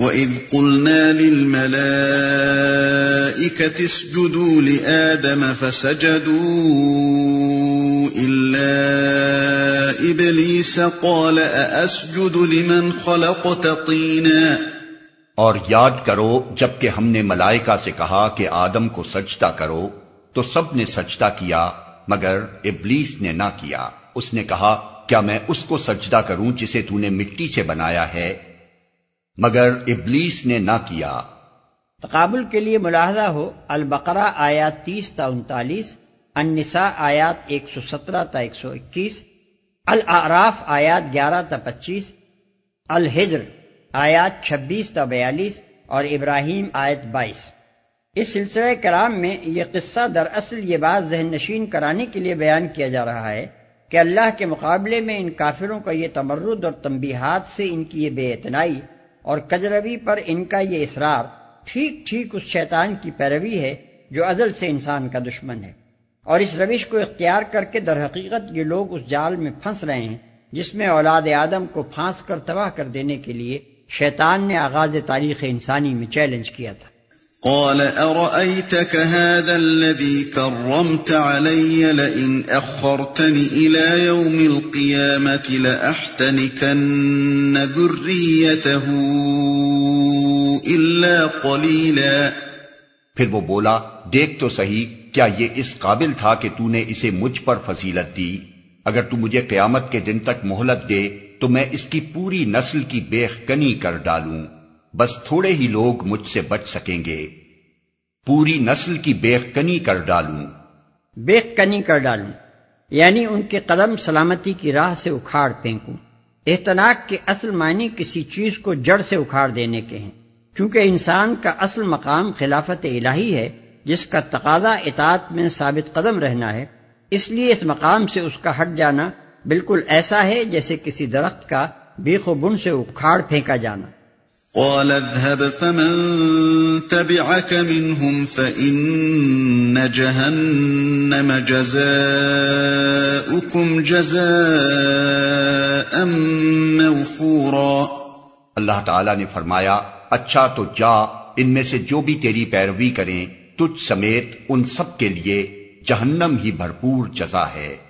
وَإِذْ قُلْنَا لِلْمَلَائِكَةِ اسْجُدُوا لِآدَمَ فَسَجَدُوا إِلَّا إِبْلِيسَ قَالَ أَأَسْجُدُ لِمَنْ خَلَقْتَ طِينًا اور یاد کرو جبکہ ہم نے ملائکہ سے کہا کہ آدم کو سجدہ کرو، تو سب نے سجدہ کیا، مگر ابلیس نے نہ کیا۔ اس نے کہا، کیا میں اس کو سجدہ کروں جسے تو نے مٹی سے بنایا ہے؟ مگر ابلیس نے نہ کیا۔ تقابل کے لیے ملاحظہ ہو، البقرہ آیات تیس تا انتالیس، النساء آیات ایک سو سترہ تا ایک سو اکیس العراف آیات گیارہ تا پچیس، الحجر آیات چھبیس تا بیالیس اور ابراہیم آیت بائیس۔ اس سلسلہ کرام میں یہ قصہ دراصل یہ بات ذہن نشین کرانے کے لیے بیان کیا جا رہا ہے کہ اللہ کے مقابلے میں ان کافروں کا یہ تمرد اور تنبیہات سے ان کی یہ بے اتنائی اور کجروی پر ان کا یہ اصرار ٹھیک ٹھیک اس شیطان کی پیروی ہے جو ازل سے انسان کا دشمن ہے۔ اور اس روش کو اختیار کر کے در حقیقت یہ لوگ اس جال میں پھنس رہے ہیں جس میں اولاد آدم کو پھانس کر تباہ کر دینے کے لیے شیطان نے آغاز تاریخ انسانی میں چیلنج کیا تھا۔ قال أرأيتك هذا الذي كرمت علي لئن أخرتني إلى يوم القيامة لأحتنكن ذريته إلا قليلا۔ پھر وہ بولا، دیکھ تو صحیح، کیا یہ اس قابل تھا کہ تو نے اسے مجھ پر فضیلت دی؟ اگر تو مجھے قیامت کے دن تک مہلت دے، تو میں اس کی پوری نسل کی بیخ کنی کر ڈالوں۔ بس تھوڑے ہی لوگ مجھ سے بچ سکیں گے۔ پوری نسل کی بیخ کنی کر ڈالوں۔ بیخ کنی کر ڈالوں۔ یعنی ان کے قدم سلامتی کی راہ سے اکھاڑ پھینکوں۔ احتناق کے اصل معنی کسی چیز کو جڑ سے اکھاڑ دینے کے ہیں۔ چونکہ انسان کا اصل مقام خلافت الہی ہے، جس کا تقاضا اطاعت میں ثابت قدم رہنا ہے، اس لیے اس مقام سے اس کا ہٹ جانا بالکل ایسا ہے جیسے کسی درخت کا بیخ و بن سے اکھاڑ پھینکا جانا۔ قال اذهب فمن تبعك منهم فإن جهنم جزاؤكم جزاء موفورا۔ اللہ تعالیٰ نے فرمایا اچھا تو جا، ان میں سے جو بھی تیری پیروی کریں، تجھ سمیت ان سب کے لیے جہنم ہی بھرپور جزا ہے۔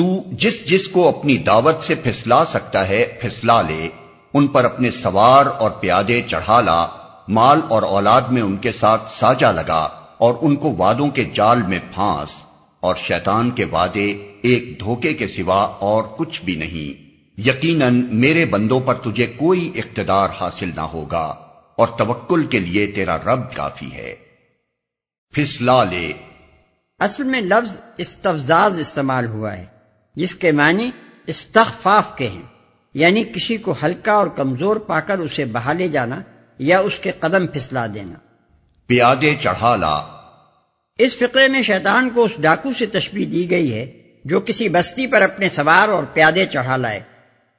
تو جس جس کو اپنی دعوت سے پھسلا سکتا ہے، پھسلا لے۔ ان پر اپنے سوار اور پیادے چڑھا لا۔ مال اور اولاد میں ان کے ساتھ ساجا لگا اور ان کو وادوں کے جال میں پھانس۔ اور شیطان کے وعدے ایک دھوکے کے سوا اور کچھ بھی نہیں۔ یقیناً میرے بندوں پر تجھے کوئی اقتدار حاصل نہ ہوگا۔ اور توکل کے لیے تیرا رب کافی ہے۔ پھسلا لے۔ اصل میں لفظ استفزاز استعمال ہوا ہے۔ جس کے معنی استخفاف کے ہیں یعنی کسی کو ہلکا اور کمزور پا کر اسے بہا لے جانا یا اس کے قدم پھسلا دینا۔ پیادے چڑھا لا۔ اس فقرے میں شیطان کو اس ڈاکو سے تشبیح دی گئی ہے جو کسی بستی پر اپنے سوار اور پیادے چڑھا لائے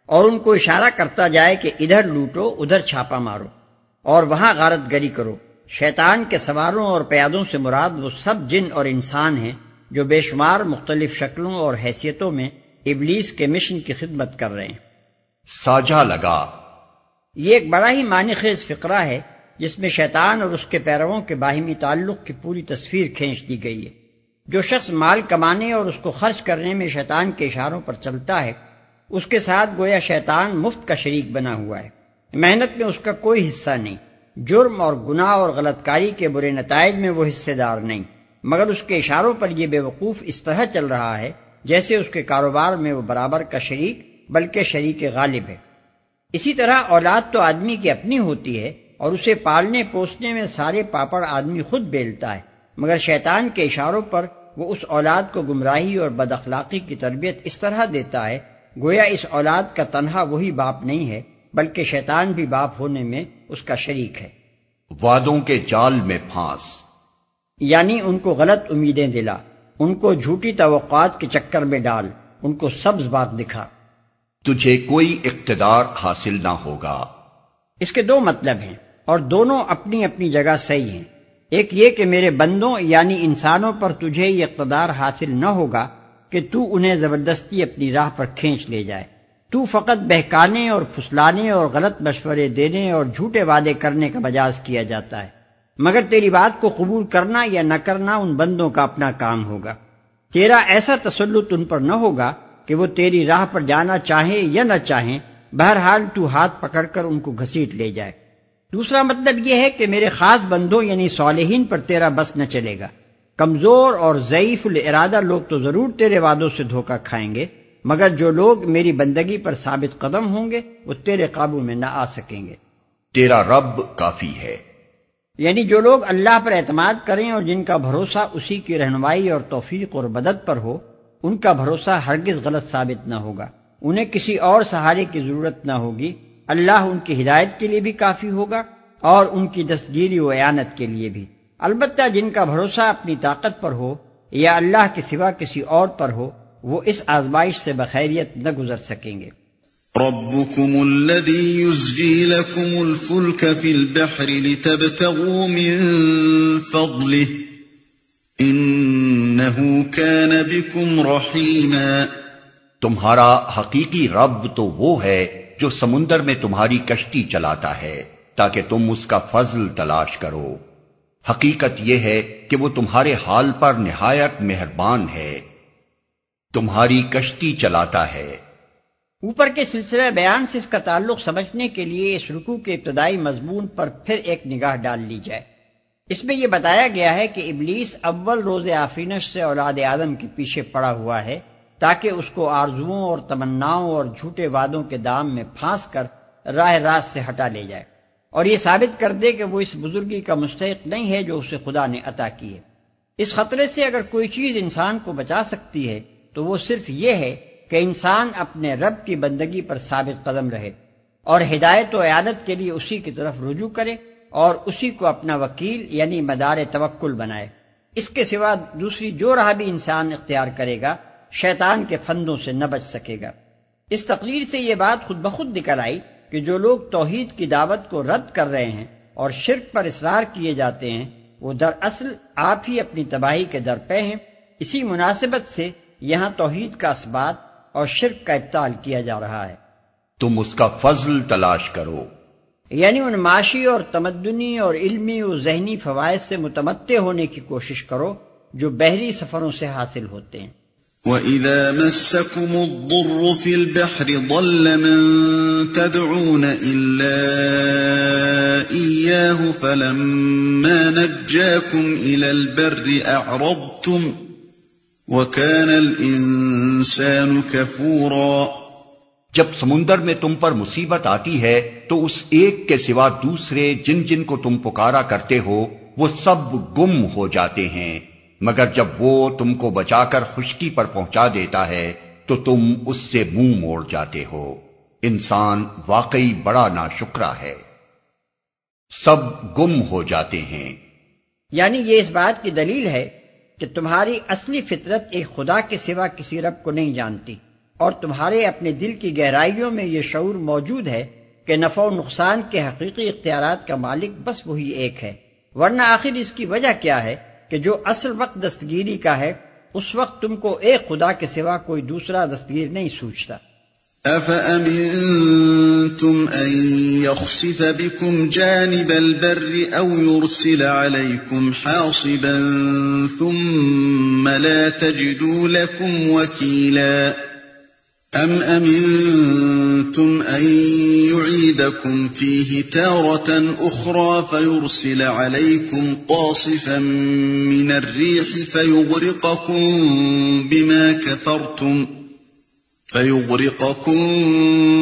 اور ان کو اشارہ کرتا جائے کہ ادھر لوٹو ادھر چھاپا مارو اور وہاں غارت گری کرو۔ شیطان کے سواروں اور پیادوں سے مراد وہ سب جن اور انسان ہیں جو بے شمار مختلف شکلوں اور حیثیتوں میں ابلیس کے مشن کی خدمت کر رہے ہیں۔ ساجا لگا۔ یہ ایک بڑا ہی معنی خیز فقرہ ہے جس میں شیطان اور اس کے پیرووں کے باہمی تعلق کی پوری تصویر کھینچ دی گئی ہے۔ جو شخص مال کمانے اور اس کو خرچ کرنے میں شیطان کے اشاروں پر چلتا ہے اس کے ساتھ گویا شیطان مفت کا شریک بنا ہوا ہے۔ محنت میں اس کا کوئی حصہ نہیں۔ جرم اور گناہ اور غلط کاری کے برے نتائج میں وہ حصے دار نہیں۔ مگر اس کے اشاروں پر یہ بے وقوف اس طرح چل رہا ہے جیسے اس کے کاروبار میں وہ برابر کا شریک بلکہ شریک غالب ہے۔ اسی طرح اولاد تو آدمی کی اپنی ہوتی ہے اور اسے پالنے پوسنے میں سارے پاپڑ آدمی خود بیلتا ہے، مگر شیطان کے اشاروں پر وہ اس اولاد کو گمراہی اور بد اخلاقی کی تربیت اس طرح دیتا ہے۔ گویا اس اولاد کا تنہا وہی باپ نہیں ہے، بلکہ شیطان بھی باپ ہونے میں اس کا شریک ہے۔ وعدوں کے جال میں پھانس۔ یعنی ان کو غلط امیدیں دلا ان کو جھوٹی توقعات کے چکر میں ڈال ان کو سبز بات دکھا۔ تجھے کوئی اقتدار حاصل نہ ہوگا۔ اس کے دو مطلب ہیں اور دونوں اپنی اپنی جگہ صحیح ہیں۔ ایک یہ کہ میرے بندوں یعنی انسانوں پر تجھے یہ اقتدار حاصل نہ ہوگا کہ تو انہیں زبردستی اپنی راہ پر کھینچ لے جائے۔ تو فقط بہکانے اور پھسلانے اور غلط مشورے دینے اور جھوٹے وعدے کرنے کا مجاز کیا جاتا ہے۔ مگر تیری بات کو قبول کرنا یا نہ کرنا ان بندوں کا اپنا کام ہوگا۔ تیرا ایسا تسلط ان پر نہ ہوگا کہ وہ تیری راہ پر جانا چاہیں یا نہ چاہیں، بہرحال تو ہاتھ پکڑ کر ان کو گھسیٹ لے جائے۔ دوسرا مطلب یہ ہے کہ میرے خاص بندوں یعنی صالحین پر تیرا بس نہ چلے گا۔ کمزور اور ضعیف الارادہ لوگ تو ضرور تیرے وعدوں سے دھوکہ کھائیں گے، مگر جو لوگ میری بندگی پر ثابت قدم ہوں گے، وہ تیرے قابو میں نہ آ سکیں گے۔ تیرا رب کافی ہے۔ یعنی جو لوگ اللہ پر اعتماد کریں اور جن کا بھروسہ اسی کی رہنمائی اور توفیق اور مدد پر ہو، ان کا بھروسہ ہرگز غلط ثابت نہ ہوگا۔ انہیں کسی اور سہارے کی ضرورت نہ ہوگی۔ اللہ ان کی ہدایت کے لیے بھی کافی ہوگا اور ان کی دستگیری و اعانت کے لیے بھی۔ البتہ جن کا بھروسہ اپنی طاقت پر ہو یا اللہ کے سوا کسی اور پر ہو، وہ اس آزمائش سے بخیریت نہ گزر سکیں گے۔ ربكم الذي يزجي لكم الفلك في البحر لتبتغوا من فضله إنه كان بكم رحيما تمہارا حقیقی رب تو وہ ہے جو سمندر میں تمہاری کشتی چلاتا ہے تاکہ تم اس کا فضل تلاش کرو۔ حقیقت یہ ہے کہ وہ تمہارے حال پر نہایت مہربان ہے۔ تمہاری کشتی چلاتا ہے۔ اوپر کے سلسلہ بیان سے اس کا تعلق سمجھنے کے لیے اس رکو کے ابتدائی مضمون پر پھر ایک نگاہ ڈال لی جائے۔ اس میں یہ بتایا گیا ہے کہ ابلیس اول روز آفینش سے اولاد آدم کے پیچھے پڑا ہوا ہے تاکہ اس کو آرزوؤں اور تمناؤں اور جھوٹے وادوں کے دام میں پھانس کر راہ راست سے ہٹا لے جائے۔ اور یہ ثابت کر دے کہ وہ اس بزرگی کا مستحق نہیں ہے جو اسے خدا نے عطا کی ہے۔ اس خطرے سے اگر کوئی چیز انسان کو بچا سکتی ہے تو وہ صرف یہ ہے کہ انسان اپنے رب کی بندگی پر ثابت قدم رہے اور ہدایت و عیادت کے لیے اسی کی طرف رجوع کرے اور اسی کو اپنا وکیل یعنی مدار توکل بنائے۔ اس کے سوا دوسری جو راہ بھی انسان اختیار کرے گا، شیطان کے فندوں سے نہ بچ سکے گا۔ اس تقریر سے یہ بات خود بخود نکل آئی کہ جو لوگ توحید کی دعوت کو رد کر رہے ہیں اور شرک پر اصرار کیے جاتے ہیں، وہ دراصل آپ ہی اپنی تباہی کے در پہ ہیں۔ اسی مناسبت سے یہاں توحید کا اسبات اور شرک کا ابتال کیا جا رہا ہے۔ تم اس کا فضل تلاش کرو۔ یعنی ان معاشی اور تمدنی اور علمی و ذہنی فوائد سے متمتع ہونے کی کوشش کرو جو بحری سفروں سے حاصل ہوتے ہیں۔ وَإِذَا مَسَّكُمُ الضُّرُّ فِي الْبَحْرِ ضَلَّ مَن تَدْعُونَ إِلَّا إِيَّاهُ فَلَمَّا نَجَّاكُمْ إِلَى الْبَرِّ أَعْرَضْتُمْ وَكَانَ الْإِنسَانُ كَفُورًا جب سمندر میں تم پر مصیبت آتی ہے تو اس ایک کے سوا دوسرے جن جن کو تم پکارا کرتے ہو وہ سب گم ہو جاتے ہیں۔ مگر جب وہ تم کو بچا کر خشکی پر پہنچا دیتا ہے تو تم اس سے منہ موڑ جاتے ہو۔ انسان واقعی بڑا نا ہے۔ سب گم ہو جاتے ہیں۔ یعنی یہ اس بات کی دلیل ہے کہ تمہاری اصلی فطرت ایک خدا کے سوا کسی رب کو نہیں جانتی، اور تمہارے اپنے دل کی گہرائیوں میں یہ شعور موجود ہے کہ نفع و نقصان کے حقیقی اختیارات کا مالک بس وہی ایک ہے۔ ورنہ آخر اس کی وجہ کیا ہے کہ جو اصل وقت دستگیری کا ہے، اس وقت تم کو ایک خدا کے سوا کوئی دوسرا دستگیر نہیں سوچتا۔ أَفَأَمِنْتُمْ أَن يَخْسِفَ بِكُمْ جَانِبَ الْبَرِّ أَوْ يُرْسِلَ عَلَيْكُمْ حَاصِبًا ثُمَّ لَا تَجِدُوا لَكُمْ وَكِيلًا ام امنتم ان يعيدكم فيه تارة اخرى فيرسل عليكم قاصفا من الريح فيغرقكم بما كفرتم فيغرقكم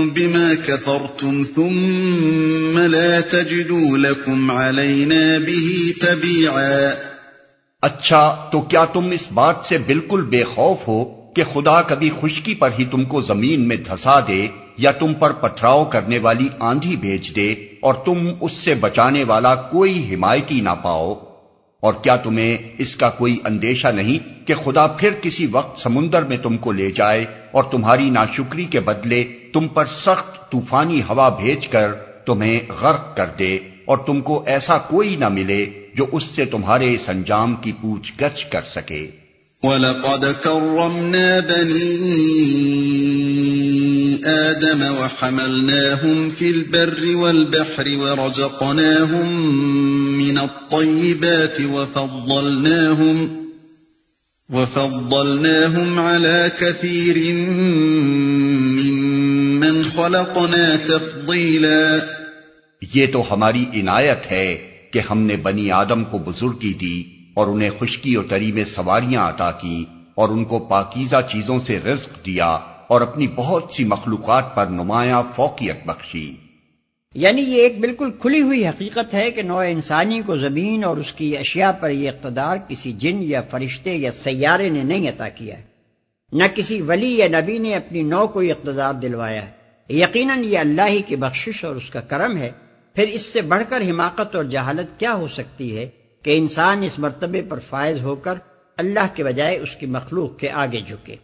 بما كفرتم ثم لا تجدوا لكم علينا به تبيعا اچھا تو کیا تم اس بات سے بالکل بے خوف ہو کہ خدا کبھی خشکی پر ہی تم کو زمین میں دھسا دے یا تم پر پتھراؤ کرنے والی آندھی بھیج دے اور تم اس سے بچانے والا کوئی حمایتی نہ پاؤ؟ اور کیا تمہیں اس کا کوئی اندیشہ نہیں کہ خدا پھر کسی وقت سمندر میں تم کو لے جائے اور تمہاری ناشکری کے بدلے تم پر سخت طوفانی ہوا بھیج کر تمہیں غرق کر دے اور تم کو ایسا کوئی نہ ملے جو اس سے تمہارے اس انجام کی پوچھ گچھ کر سکے۔ وَلَقَدْ كَرَّمْنَا بَنِي آدم وحملناهم في البر والبحر ورزقناهم من الطيبات وفضلناهم وفضلناهم على كثير ممن خلقنا تفضيلا. یہ تو ہماری عنایت ہے کہ ہم نے بنی آدم کو بزرگی دی اور انہیں خشکی و تری میں سواریاں عطا کی اور ان کو پاکیزہ چیزوں سے رزق دیا اور اپنی بہت سی مخلوقات پر نمایاں فوقیت بخشی۔ یعنی یہ ایک بالکل کھلی ہوئی حقیقت ہے کہ نوع انسانی کو زمین اور اس کی اشیاء پر یہ اقتدار کسی جن یا فرشتے یا سیارے نے نہیں عطا کیا ہے۔ نہ کسی ولی یا نبی نے اپنی نو کو یہ اقتدار دلوایا ہے۔ یقیناً یہ اللہ ہی کی بخشش اور اس کا کرم ہے۔ پھر اس سے بڑھ کر حماقت اور جہالت کیا ہو سکتی ہے کہ انسان اس مرتبے پر فائز ہو کر اللہ کے بجائے اس کی مخلوق کے آگے جھکے۔